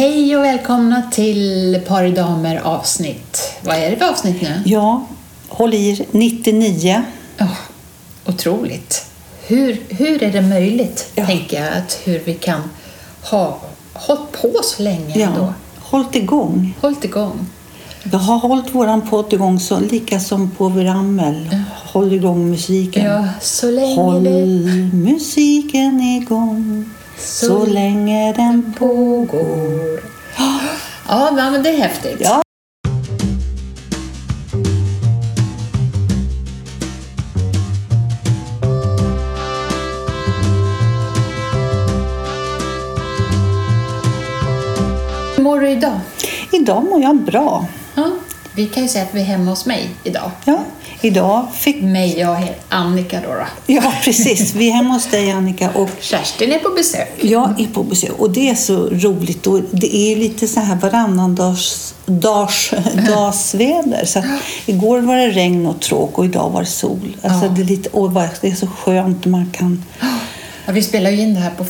Hej och välkomna till Par damer avsnitt. Vad är det för avsnitt nu? Ja, håll i er, 99. Oh, otroligt. Hur, hur är det möjligt, Ja. tänker jag, att hur vi kan ha hållit på så länge ändå? Ja, hållit igång. Hållit igång. Vi har hållit våran podd igång så lika som på Virammel. Håll igång musiken. Ja, så länge Håll det musiken igång så, länge den pågår. Ja, men det är häftigt. Ja. Hur mår du idag? Idag mår jag bra. Ja, vi kan ju säga att vi är hemma hos mig idag. Ja, idag fick... Mig, jag Annika då. då. Ja, precis. Vi är hemma hos dig Annika och Kerstin är på besök. Jag är på besök och det är så roligt och det är lite så här varannan dags, dags, dagsväder. Så igår var det regn och tråk och idag var det sol. Alltså Ja. det, är lite, och det är så skönt man kan... Ja, vi spelar ju in det här på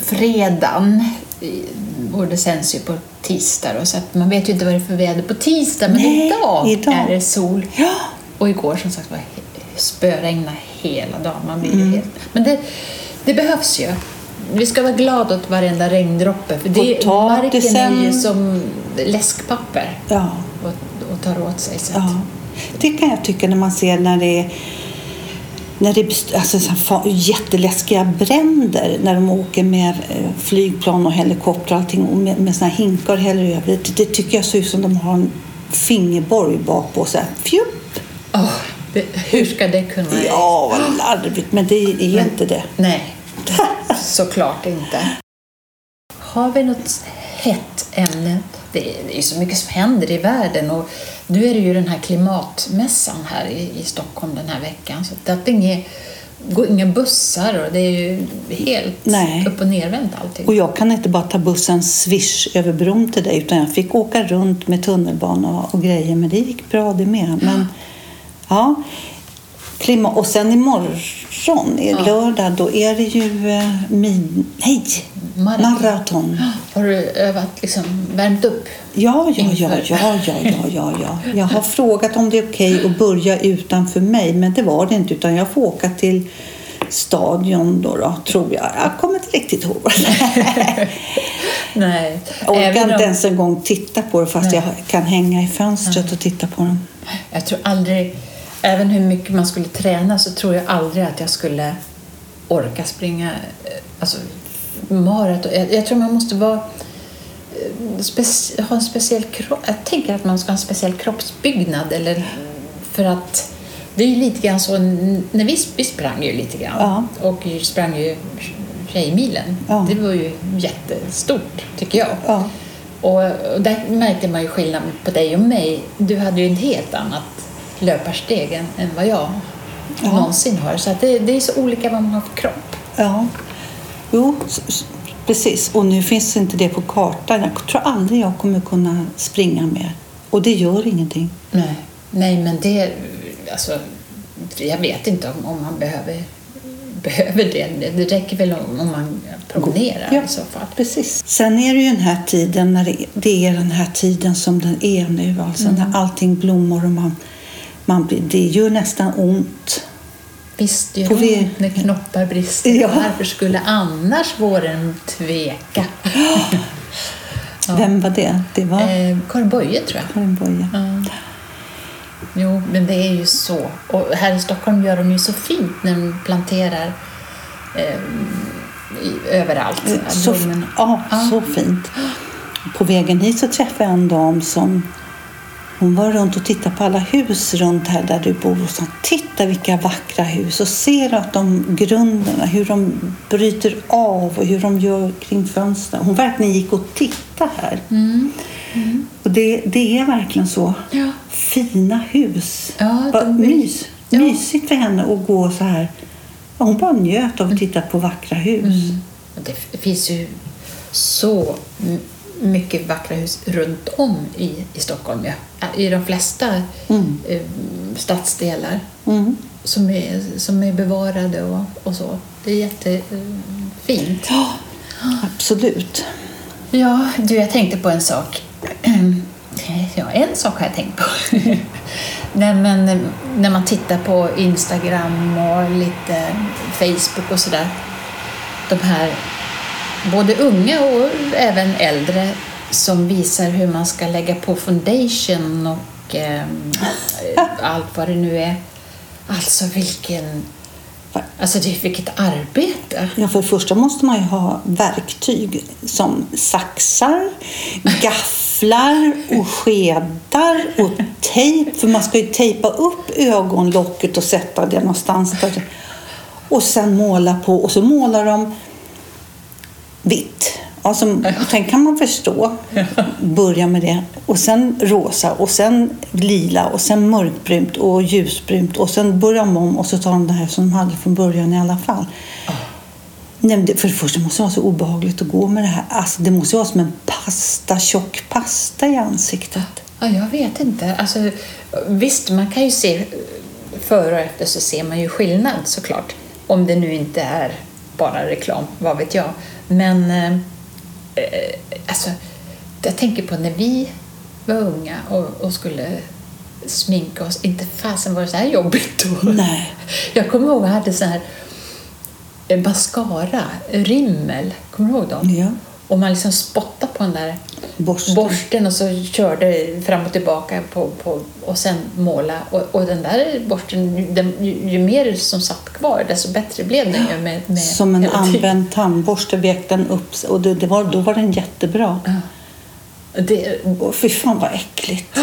fredagen och det sänds ju på tisdag då, så att man vet ju inte vad det är för väder på tisdag men Nej, idag, idag. är det sol. Ja, Och igår som sagt var spöregna hela dagen. Man blir Mm. helt... Men det, det behövs ju. Vi ska vara glada åt varenda regndroppe för det, marken är ju som läskpapper ja, och, och tar åt sig. Så att, ja. Det kan jag tycka när man ser när det är när det alltså, jätteläskiga bränder när de åker med eh, flygplan och helikopter och allting och med, med såna hinkar häller över. Det, det tycker jag ser ut som de har en fingerborg bak på. Så här, fjupp! Det, hur ska det kunna... Ja, vad larvigt, men det är Men- inte det. Nej, såklart inte. Har vi något hett ämne? Det är ju så mycket som händer i världen och nu är det ju den här klimatmässan här i, i Stockholm den här veckan. Så det är går inga bussar och det är ju helt Nej. upp och nervänt allting. Och jag kan inte bara ta bussen swish över bron till dig utan jag fick åka runt med tunnelbana och, och grejer. Men det gick bra det med. Men, ja. Klima, och sen imorgon, i Ja. lördag, då är det ju eh, min, nej, Maraton. maraton. Har du övat, liksom, värmt upp? Ja, ja, ja, ja, ja, ja, ja, ja. Jag har frågat om det är okej att börja utanför mig, men det var det inte. Utan jag får åka till stadion då, då tror jag. Jag kommer inte riktigt ihåg. Nej. Jag orkar inte om- ens en gång titta på det fast jag kan hänga i fönstret och titta på dem. Jag tror aldrig, även hur mycket man skulle träna så tror jag aldrig att jag skulle orka springa eh, alltså, maraton. Jag, jag tror man måste vara eh, ha en speciell kropp. Jag tänker att man ska ha en speciell kroppsbyggnad eller för att det är ju lite grann så, när vi, vi sprang ju lite grann och vi sprang ju Tjejmilen. Ja. Det var ju jättestort tycker jag. Ja. Och, och där märkte man ju skillnad på dig och mig. Du hade ju en helt annat löparsteg än, än vad jag Ja. någonsin har. Så det, det är så olika vad man har för kropp. Ja, jo, precis. Och nu finns inte det på kartan. Jag tror aldrig jag kommer kunna springa mer. Och det gör ingenting. Nej, Nej men det... Alltså, jag vet inte om, om man behöver, behöver det. Det räcker väl om, man promenerar Ja. i så fall. Precis. Sen är det ju den här tiden när det, är den här tiden som den är nu. Alltså när allting blommar och man, man det gör nästan ont. Visst gör det när knoppar brister. Ja. Varför skulle annars våren tveka? Ja. Vem var det? Det var Eh, Karin Boye tror jag. Karin Boye. Ja. Jo, men det är ju så. Och här i Stockholm gör de ju så fint när de planterar eh, i, överallt. Så, ja, Ja. så fint. På vägen hit så träffade jag en dam som hon var runt och tittade på alla hus runt här där du bor och sa titta vilka vackra hus och ser att de grunderna, hur de bryter av och hur de gör kring fönstren. Hon verkligen gick och tittade här. Mm. Och det, det är verkligen så. Ja. Fina hus. Ja, Vad mys, Ja. Mysigt för henne att gå så här. Hon bara njöt av att titta på vackra hus. Mm. Det finns ju så mycket vackra hus runt om i, i Stockholm. Ja. I de flesta Mm. eh, stadsdelar Mm. som är, som är bevarade och, och så. Det är jättefint. Ja, absolut. Ja, du, jag tänkte på en sak. Ja, en sak har jag tänkt på. Nej, men eh, när man tittar på Instagram och lite Facebook och sådär. De här, både unga och även äldre, som visar hur man ska lägga på foundation och eh, allt vad det nu är. Alltså vilken... Alltså det, vilket arbete! Ja, för det första måste man ju ha verktyg som saxar, gafflar och skedar och tejp. För man ska ju tejpa upp ögonlocket och sätta det någonstans. Där. Och sen måla på. Och så målar de vitt. Alltså, sen kan man förstå. Börja med det. Och sen rosa och sen lila och sen mörkbrunt och ljusbrunt. Och sen börjar de om och så tar de det här som de hade från början i alla fall. Nej, men det, för det första måste det vara så obehagligt att gå med det här. Alltså, det måste vara som en pasta, tjock pasta i ansiktet. Ja, jag vet inte. Alltså, visst, man kan ju se före och efter så ser man ju skillnad såklart. Om det nu inte är bara reklam, vad vet jag. Men eh, alltså, jag tänker på när vi var unga och, och skulle sminka oss. Inte fasen var det så här jobbigt då. Nej. Jag kommer ihåg att jag hade så här eh, mascara, rimmel. Kommer du ihåg dem? Ja. Och man liksom spottade på den där Borsten. borsten och så körde fram och tillbaka på, på, och sen måla. Och, och den där borsten, den, ju, ju mer som satt kvar desto bättre blev den ju. Med, med Som en använd tandborste vek den upp och det, det var, då var den jättebra. Det, Och fy fan vad äckligt.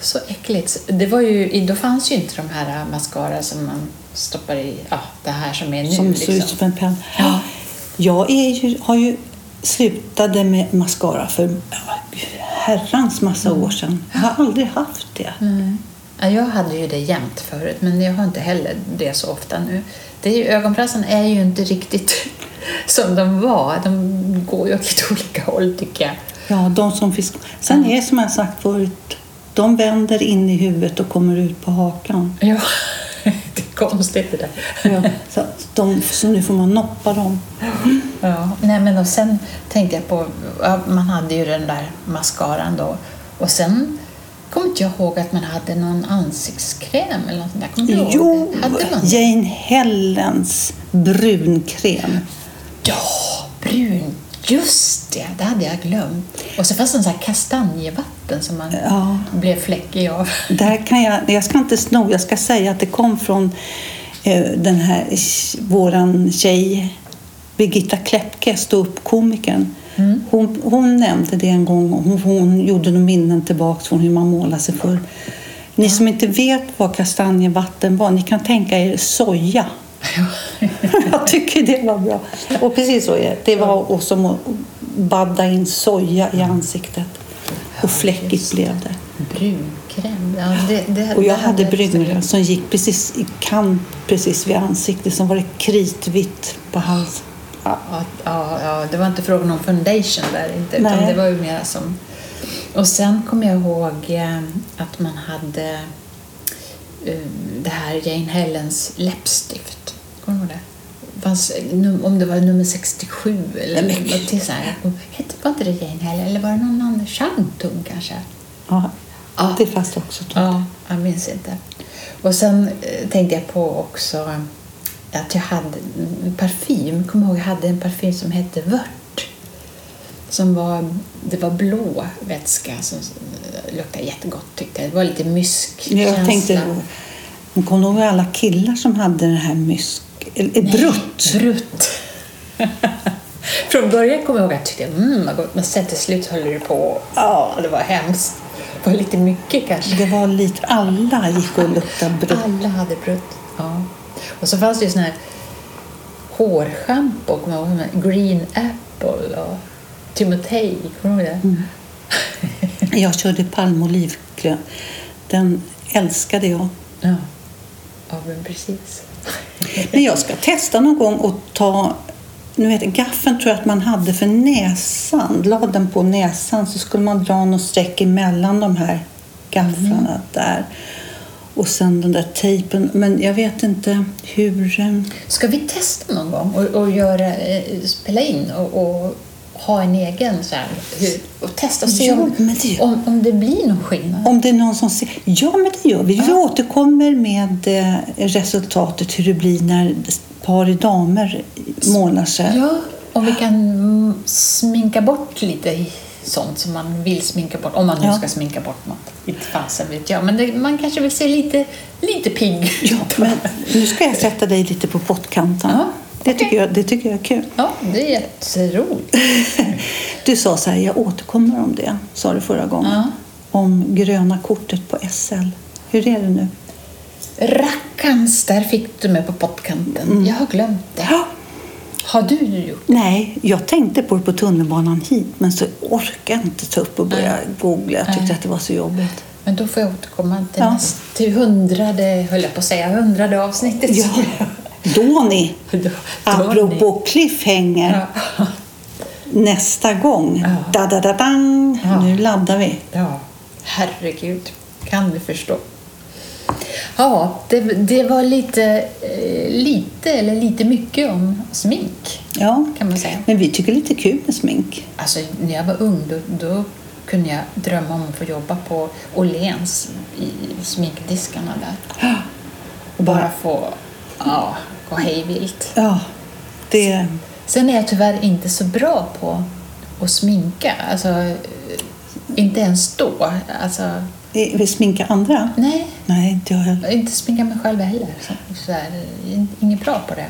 så äckligt. Det var ju, då fanns ju inte de här mascara som man stoppar i, ja, det här som är nu. Som ser ut liksom. som en penna. Ja. Jag är ju, har ju slutade med mascara för herrans massa Mm. år sedan. Jag har aldrig haft det. Ja, jag hade ju det jämt förut, men jag har inte heller det så ofta nu. Det är ju, ögonbrassan är ju inte riktigt som de var. De går ju åt olika håll tycker jag. Ja, de som fisk... Sen är det som jag sagt förut, de vänder in i huvudet och kommer ut på hakan. Ja, det är konstigt det där. Ja, så, att de, så nu får man noppa dem. Ja, nej men och sen tänkte jag på, ja, man hade ju den där mascaran då och sen kommer inte jag ihåg att man hade någon ansiktskräm eller något sånt där. Kommer du Jo? Hade man? Jane Hellens brunkräm. Ja, brun. Just det, det hade jag glömt. Och så fanns det en sån här kastanjevatten som man Ja. blev fläckig av. Där kan jag, jag ska inte sno, jag ska säga att det kom från eh, den här våran tjej Birgitta Kläppke, ståuppkomikern. Hon, hon nämnde det en gång och hon, hon gjorde några minnen tillbaka från hur man målar sig för. Ni som inte vet vad kastanjevatten var, ni kan tänka er soja. jag tycker det var bra. Och precis så är det. Det var som att badda in soja i ansiktet. Och fläckigt blev det. Brunkräm. Ja, det, det, Och jag hade jag brynjor som gick precis i kant precis vid ansiktet. Som var det kritvitt på halsen. Ja, ja, ja, det var inte frågan om foundation där inte, utan Nej. det var ju mer som... Och sen kommer jag ihåg eh, att man hade eh, det här Jane Hellens läppstift. Kommer du ihåg det? Fanns, om det var nummer 67 eller Nej, något till så här. Och Hette, var inte det Jane Hellen eller var det någon annan? Shantung kanske? Ja, Ja. det fanns det också. Ja, jag minns inte. Och sen eh, tänkte jag på också eh, att jag hade en parfym. Kommer ihåg jag hade en parfym som hette Vört. Som var, det var blå vätska som eh, luktade jättegott tyckte jag. Det var lite myskkänsla. Jag tänkte, kommer ihåg alla killar som hade den här mysk... Brutt. Brutt. Från början kommer jag ihåg att jag tyckte mm, vad gott. Men sen till slut höll det på. Ja, det var hemskt. Det var lite mycket kanske. Det var lite, alla gick och luktade brutt. Alla hade brutt. Ja. Och så fanns det ju sån här hårschampo, kommer jag ihåg, Green Apple och Timotej, kommer du ihåg det? Jag körde palmolivgrön. Den älskade jag. Ja. ja, men precis. Men jag ska testa någon gång och ta... Nu vet, gaffeln tror jag att man hade för näsan. La den på näsan så skulle man dra något streck emellan de här gafflarna där. Och sen den där tejpen. Men jag vet inte hur... eh, Ska vi testa någon gång och, och göra, eh, spela in och, och ha en egen så här, och testa och se Ja, om, det- om, om det blir någon skillnad. Om det är någon som ser... Ja, men det gör vi. Vi återkommer med eh, resultatet hur det blir när par i damer målar sig. Ja, om vi kan sminka bort lite sånt som man vill sminka bort. Om man nu Ja. ska sminka bort något. Inte fasen vet jag. Men det, man kanske vill se lite, lite pigg Ja, men nu ska jag sätta dig lite på pottkanten. Ja, det, tycker jag, det tycker jag är kul. Ja, det är jätteroligt. Du sa så här, jag återkommer om det, sa du förra gången. Ja. Om gröna kortet på SL. Hur är det nu? Rackarns, där fick du mig på pottkanten. Jag har glömt det. Ja. Har du gjort Nej, jag tänkte på det på tunnelbanan hit, men så orkade jag inte ta upp och börja googla. Jag tyckte Nej. att det var så jobbigt. Men då får jag återkomma till, Ja. näst, till hundrade, höll jag på att säga, hundrade avsnittet. Ja, då ni. Då- Apropå cliffhanger. Ja. Nästa gång. Ja. Da, da, da, dang. Ja. Nu laddar vi. Ja, herregud. Kan du förstå? Ja, det, det var lite, eh, lite eller lite mycket om smink Ja. kan man säga. Men vi tycker lite kul med smink. Alltså, när jag var ung då, då kunde jag drömma om att få jobba på Åhléns i sminkdiskarna där. Och bara få ja, gå hej vilt. Ja, det... Sen är jag tyvärr inte så bra på att sminka. Alltså, inte ens då. Alltså, Vi sminkar andra? nej, Nej, inte jag heller. inte sminka mig själv heller. Så, där, inget bra på det.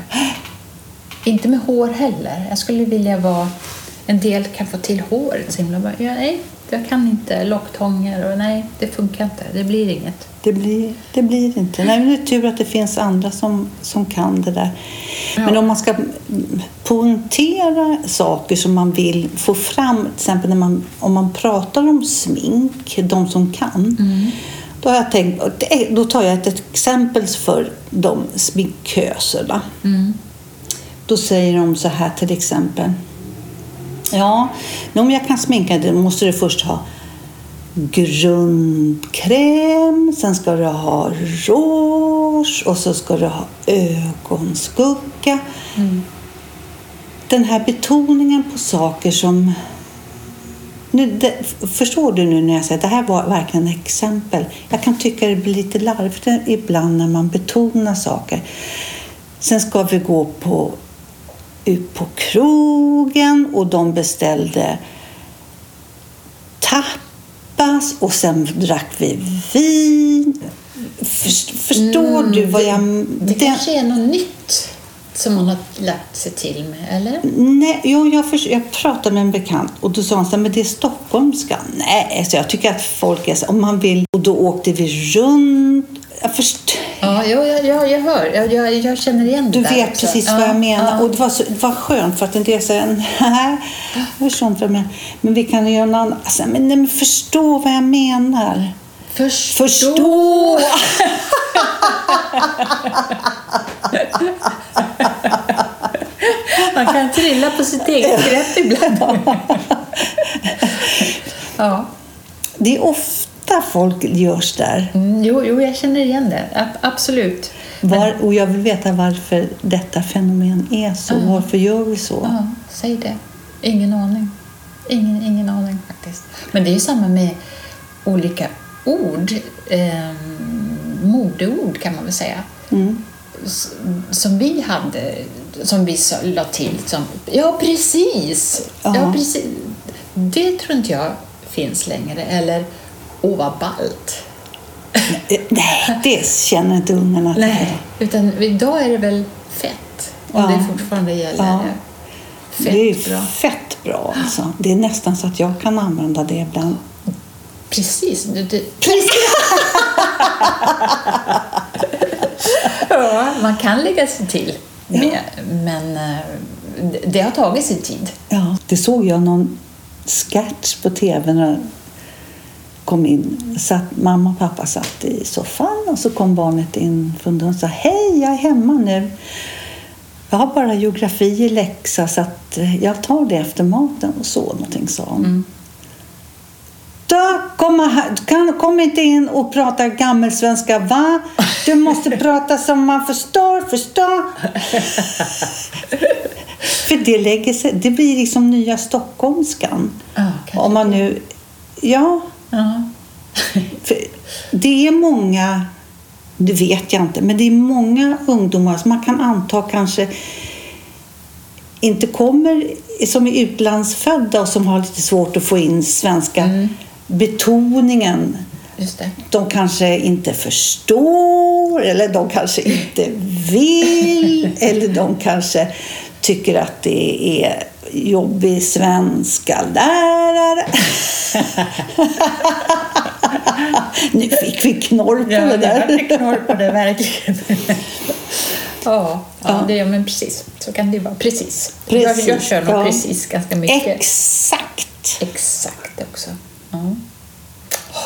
Inte med hår heller. Jag skulle vilja vara... En del kan få till håret så himla bra. Ja, nej, jag kan inte locktånger och nej, det funkar inte. Det blir inget. Det blir, det blir inte. Nej, men det är tur att det finns andra som, som kan det där. Ja. Men om man ska mm, poängtera saker som man vill få fram, till exempel när man, om man pratar om smink, de som kan, då, har jag tänkt, då tar jag ett exempel för de sminköserna. Då säger de så här till exempel. Ja, om jag kan sminka dig måste du först ha grundkräm, sen ska du ha rouge och så ska du ha ögonskugga. Den här betoningen på saker som... Nu, det, förstår du nu när jag säger att det här var verkligen exempel? Jag kan tycka det blir lite larvigt ibland när man betonar saker. Sen ska vi gå på, ut på krogen och de beställde tapas och sen drack vi vin. För, förstår du vad jag... Mm, Det den- kanske är något nytt som man har lagt sig till med, eller? Nej, jo, jag, förs- jag pratade med en bekant och då sa han så här, men det är stockholmska. Nej, så jag tycker att folk är så, om man vill. Och då åkte vi runt. Jag först, Ja, jag, jag, jag, hör. Jag, jag, jag känner igen det du där vet också. precis vad jag menar. Och det var, så, det var skönt för att en del säger, nej, jag förstår inte vad jag menar. Men vi kan göra någon annan. Alltså, men, nej, men förstå vad jag menar. Förstå! Förstå! Man kan trilla på sitt eget grepp ibland. ja. Det är ofta folk görs där. Mm, jo, jo, jag känner igen det. A- absolut. Var, och jag vill veta varför detta fenomen är så. Varför gör vi så? Ja, säg det. Ingen aning. Ingen, ingen aning faktiskt. Men det är ju samma med olika ord. Ehm, modeord kan man väl säga. Mm. Som vi hade, som vi la till. Som, ja, precis! Ja. Ja. precis! Det tror inte jag finns längre. Eller, åh vad ballt. Eh, Nej, det känner inte ungarna till. Nej, utan idag är det väl fett. Om Ja. det fortfarande gäller. Ja. Fett det är bra. fett bra alltså. Det är nästan så att jag kan använda det ibland. Precis. Du, du, ja, man kan lägga sig till. Med, Men eh, det- har tagit sin tid. Ja, det såg jag någon sketch på tv kom in. Satt, mamma och pappa satt i soffan och så kom barnet in från dörren och sa Hej, jag är hemma nu. Jag har bara geografi i läxa så att eh, jag tar det efter maten. Och så någonting sa hon. Då, kom, här, kan, kom inte in och prata gammelsvenska, va? Du måste prata som man förstår, förstå. För det lägger sig, det blir liksom nya stockholmskan. Kanske. Om man nu, ja, Ja. det är många, det vet jag inte, men det är många ungdomar som man kan anta kanske inte kommer, som är utlandsfödda och som har lite svårt att få in svenska betoningen. Just det. De kanske inte förstår eller de kanske inte vill eller de kanske tycker att det är jobbig svenska lärare. nu fick vi knorr på Ja, det där. hade knorr på det verkligen. ja, ja, Det, ja, men precis. Så kan det vara. Precis. Precis, Jag, jag kör nog ja. precis ganska mycket. Exakt. Exakt också. Ja.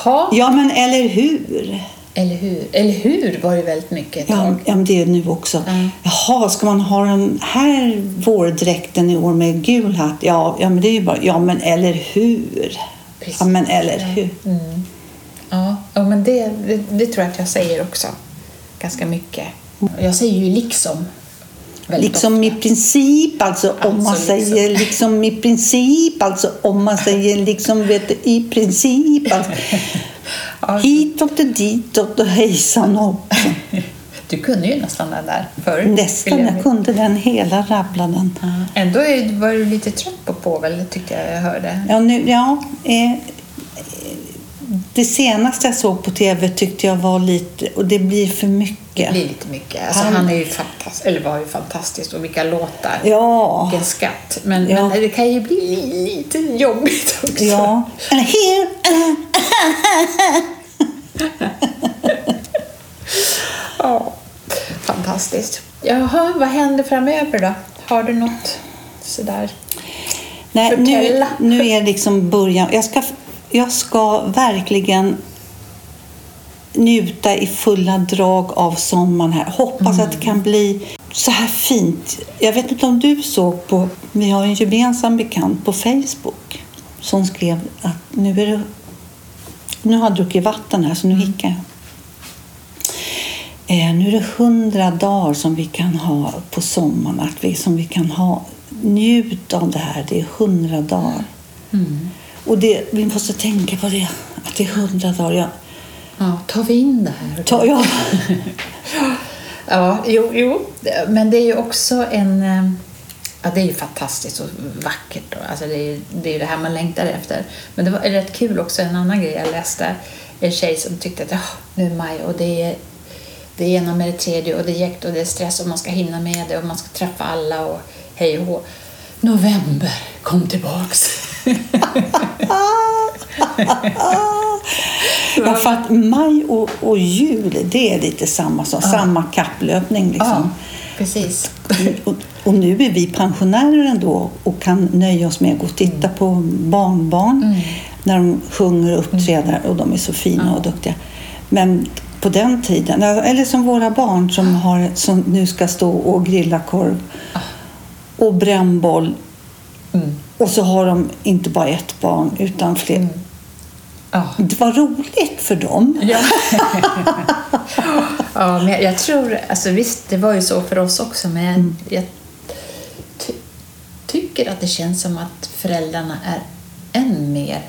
Ha, Ja, men eller hur? Eller hur? Eller hur var det väldigt mycket ett Ja, ja men det är nu också. Mm. Jaha, ska man ha den här vårdräkten i år med gul hatt? Ja, ja men det är ju bara, ja men eller hur? Precis. Ja men eller hur? Mm. Ja, ja, men det, det, det tror jag att jag säger också. Ganska mycket. Jag säger ju liksom. Liksom i princip, alltså om man Alltså, säger liksom i princip, alltså om man säger liksom vet i princip. Alltså, Ja. hitåt och ditåt och hejsan hoppsan. Du kunde ju nästan den där förut. Nästan, jag kunde den hela rabbladen. Ja. Ändå är, var du lite trött på Povel, tyckte jag jag hörde. Ja, nu, ja eh, det senaste jag såg på tv tyckte jag var lite, och det blir för Det mycket. blir lite mycket. Alltså, Han- han, är ju fantastisk, eller var ju fantastisk och vilka låtar. Ja, Vilken skatt. Men, Ja. men det kan ju bli li- lite jobbigt också. ja. And here, Ja, fantastiskt. Jaha, vad händer framöver då? Har du något sådär? Nej, nu, nu är liksom början. Jag ska, jag ska verkligen njuta i fulla drag av sommaren här. Hoppas att det kan bli så här fint. Jag vet inte om du såg på, vi har en gemensam bekant på Facebook som skrev att nu är det, nu har jag druckit vatten här så nu hickar jag. Eh, nu är det hundra dagar som vi kan ha på sommaren, att vi, som vi kan ha. Njut av det här, det är hundra dagar. Och det, vi måste tänka på det, att det är hundra dagar. Jag, Ja, tar vi in det här? ta, ja, Ja, jo, jo. Men det är ju också en... eh, Ja, det är ju fantastiskt och vackert. då. Alltså det, är, det är det här man längtar efter. Men det var rätt kul också, en annan grej jag läste. En tjej som tyckte att ja, nu är maj och det är det ena med det tredje och det är jäkt och det är stress och man ska hinna med det och man ska träffa alla och hej och hå. November, kom tillbaks. ja, för att maj och, och jul, det är lite samma sak, samma kapplöpning. Ja, Liksom. precis. Och, och nu är vi pensionärer ändå och kan nöja oss med att gå och titta på barnbarn när de sjunger och uppträder och de är så fina och duktiga. Men på den tiden, eller som våra barn som, har, som nu ska stå och grilla korv och brännboll Mm. Och så har de inte bara ett barn utan fler. Ja. Det var roligt för dem. Ja. ja, men jag, tror, alltså visst, det var ju så för oss också, men jag, jag ty, tycker att det känns som att föräldrarna är än mer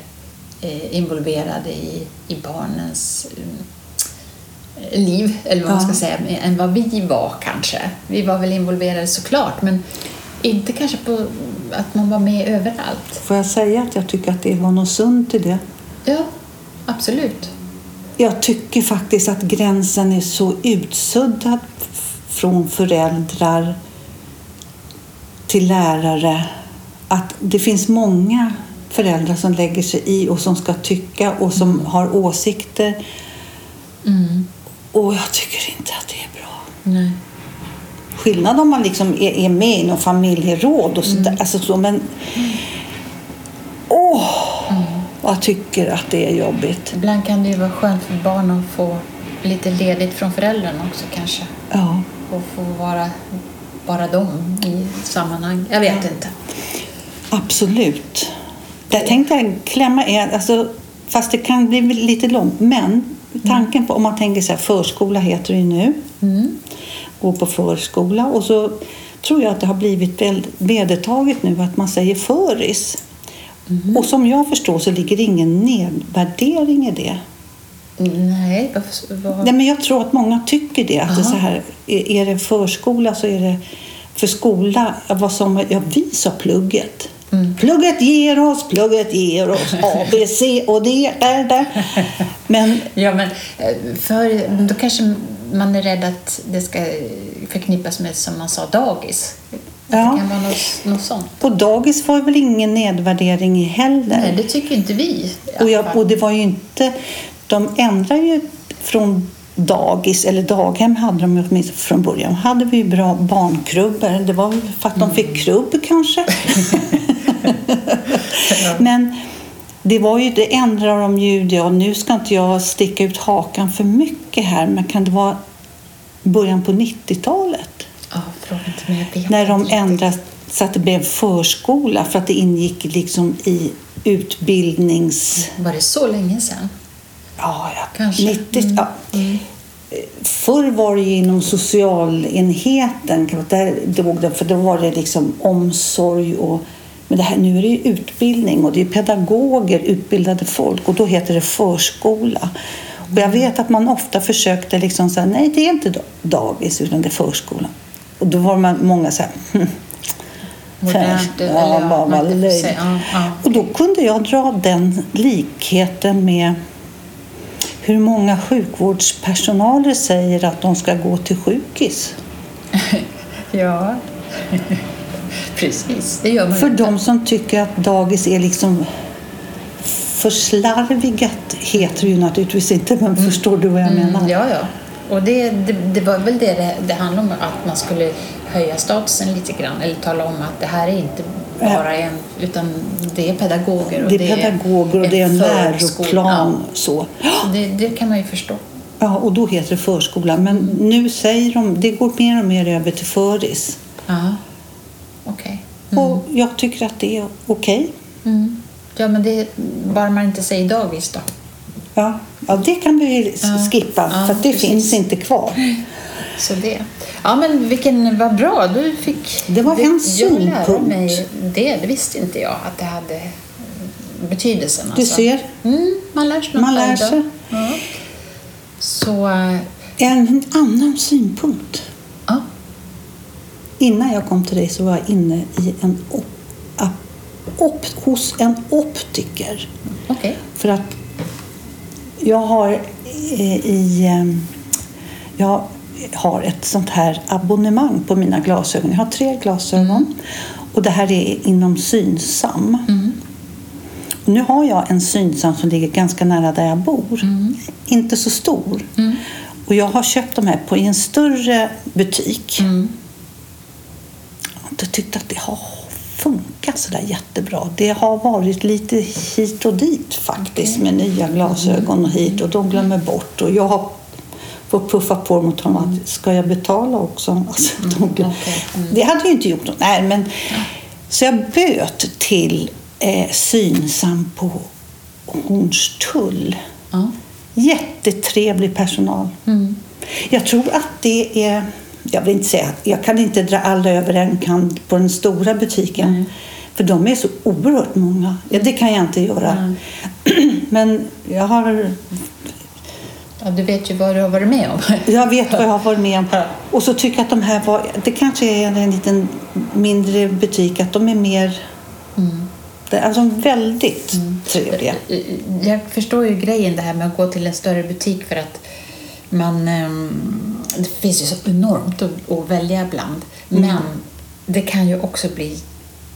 eh, involverade i, i barnens eh, liv, eller vad man Ja. ska säga, än vad vi var kanske. Vi var väl involverade såklart, men inte kanske på att man var med överallt. Får jag säga att jag tycker att det var något sunt i det? Ja, absolut. Jag tycker faktiskt att gränsen är så utsuddad från föräldrar till lärare att det finns många föräldrar som lägger sig i och som ska tycka och som har åsikter. Mm. Och jag tycker inte att det är bra. Nej. Skillnad om man liksom är, är med i någon familjeråd och sådär. Alltså så, men... Åh! vad Jag tycker att det är jobbigt. Ibland kan det ju vara skönt för barn att få lite ledigt från föräldrarna också kanske. Ja. Och få vara bara dem i sammanhang. Jag vet inte. Absolut. Där tänkte jag klämma in, alltså, fast det kan bli lite långt, men tanken på om man tänker så här, förskola heter det ju nu, Mm. Gå på förskola och så tror jag att det har blivit vedertaget nu att man säger föris. Mhm. Och som jag förstår så ligger det ingen nedvärdering i det. Nej, varför, vad... Nej, men jag tror att många tycker det. Att det är, så här, är det förskola så är det för skola. Vad som, ja, vi sa plugget. Mm. Plugget ger oss, plugget ger oss A, B, C och D. Där, där. Men Ja, men eh, för, då kanske man är rädd att det ska förknippas med, som man sa, dagis. Ja. Det kan vara något, något sånt. på dagis var väl ingen nedvärdering heller. Nej, det tycker inte vi. Och, jag, och det var ju inte... De ändrar ju från dagis, eller daghem hade de åtminstone från början. hade vi bra barnkrubbor. Det var för att de fick krubb kanske. Men det var ju, det ändrar de ju. Ja, nu ska inte jag sticka ut hakan för mycket här, men kan det vara början på 90-talet? Ja, fråga inte När de ändrade så att det blev förskola för att det ingick liksom i utbildnings... Var det så länge sedan? Ja, ja. Kanske. 90, Mm. ja. Förr var det ju inom socialenheten, där dog det, för då var det liksom omsorg och men det här, nu är det ju utbildning och det är pedagoger, utbildade folk och då heter det förskola. Och jag vet att man ofta försökte liksom säga nej det är inte da- dagis utan det är förskola. Och då var man många så här, "Hm, Modernt, eller bara ja. Och då kunde jag dra den likheten med hur många sjukvårdspersonaler säger att de ska gå till sjukis. Ja, precis. Det gör man För ju. de som tycker att dagis är liksom för slarvigat heter det ju naturligtvis inte, men förstår du vad jag menar? Mm, ja, ja. Och det, det, det var väl det, det det handlade om, att man skulle höja statusen lite grann. Eller tala om att det här är inte bara en, utan det är pedagoger. Och Det är pedagoger och det är en läroplan. Så. Ja, det, det kan man ju förstå. Ja, och då heter det förskola. Men nu säger de, det går mer och mer över till föris. Ja, okej. Och jag tycker att det är okej. Mm. Ja, men det bara man inte säger dagis då. Ja. ja, det kan vi skippa Ja, för det precis. finns inte kvar. Så det. Ja, men vilken, vad bra. Du fick... Det var en Jag lärde synpunkt. mig det. Det visste inte jag att det hade betydelsen. Du alltså. ser, Mm, man lär sig något Man lär sig. Ja. Så, eh, en annan synpunkt. Innan jag kom till dig så var jag inne i en op, op, hos en optiker. Okej. För att jag har eh, i... eh, Jag har ett sånt här abonnemang på mina glasögon. Jag har tre glasögon. Och det här är inom Synsam. Och nu har jag en Synsam som ligger ganska nära där jag bor. Inte så stor. Och jag har köpt de här på i en större butik. Mm. Inte tyckt att det har funkat så där jättebra. Det har varit lite hit och dit faktiskt med nya glasögon och hit och de glömmer bort. Och jag har fått puffa på mot honom att ska jag betala också? Alltså, de glöm- okej. Mm. Det hade ju inte gjort något. Nej, men, så jag böt till eh, Synsam på Hornstull. Ja. Jättetrevlig personal. Mm. Jag tror att det är... Jag vill inte säga jag kan inte dra alla över en kant på den stora butiken. För de är så oerhört många. Ja, det kan jag inte göra. Men jag, har, ja, du vet ju vad du har varit med om. jag vet vad jag har varit med om. Och så tycker jag att de här var... Det kanske är en liten mindre butik. Att de är mer... Är alltså väldigt trevliga. Jag förstår ju grejen det här med att gå till en större butik för att man... ehm, Det finns ju så enormt att, välja bland. Mm. Men det kan ju också bli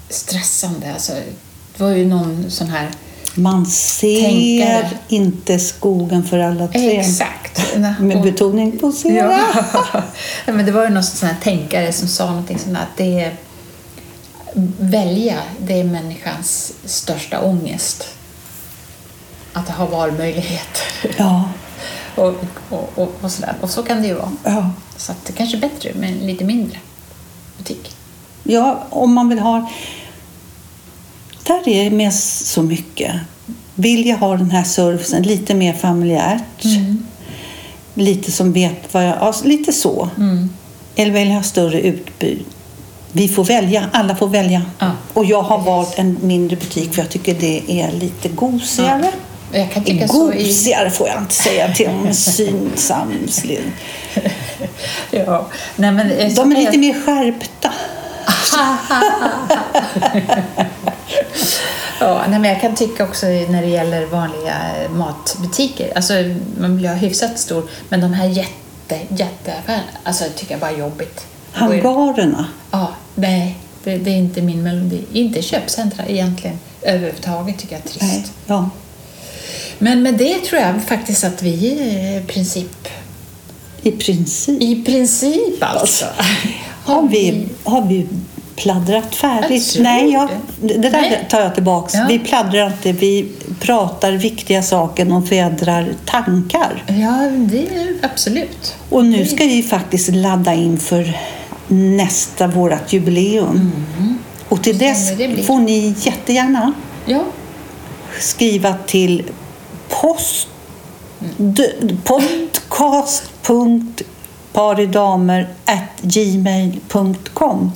stressande. Alltså, det var ju någon sån här... Man ser Tänkare. inte skogen för alla träd. Exakt. Med betoning på ser. Ja. Ja, men det var ju någon sån här tänkare som sa någonting sånt att det är välja, det är människans största ångest. Att ha valmöjligheter. Ja. Och, och, och, och, sådär. och så kan det ju vara. ja. Så det kanske är bättre med en lite mindre butik. Ja, om man vill ha... Där är med så mycket. Vill jag ha den här servicen lite mer familjärt? Lite som vet vad jag... Ja, lite så. Mm. Eller vill jag ha större utbud? Vi får välja, alla får välja. Ja, och jag har valt en mindre butik för jag tycker det är lite gosigare. Och Jag kan tycka så i... Gosigare får jag inte säga till en synsam slim. Ja. Nej, men, eh, De är lite jag- mer skärpta. Ja, nej, men jag kan tycka också när det gäller vanliga eh, matbutiker, alltså man ha hyfsat stor, men de här jätte, jätteaffärerna, alltså tycker jag bara är jobbigt. Hangarerna. Ja, nej, det, det är inte min melodi. Inte köpcentra egentligen överhuvudtaget tycker jag är trist. Nej, ja. Men med det tror jag faktiskt att vi i princip, I princip. i princip alltså, Har vi, har vi pladdrat färdigt? Jag Nej, jag, det. där Nej. tar jag tillbaks. Ja. Vi pladdrar inte, vi pratar viktiga saker och vädrar tankar. Ja, det är absolut. Och nu ska vi faktiskt ladda in för nästa vårat jubileum. Och till dess får ni jättegärna Ja, skriva till post, podcast.paridamer.gmail.com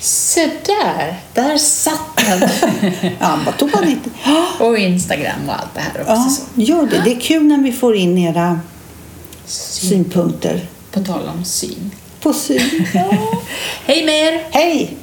så där, där satt den. Ja, bara tog man lite. och Instagram och allt det här också. Ja, Så. gör det. Det är kul när vi får in era synpunkter På tal om syn. på syn. Ja. Hej med er! Hej!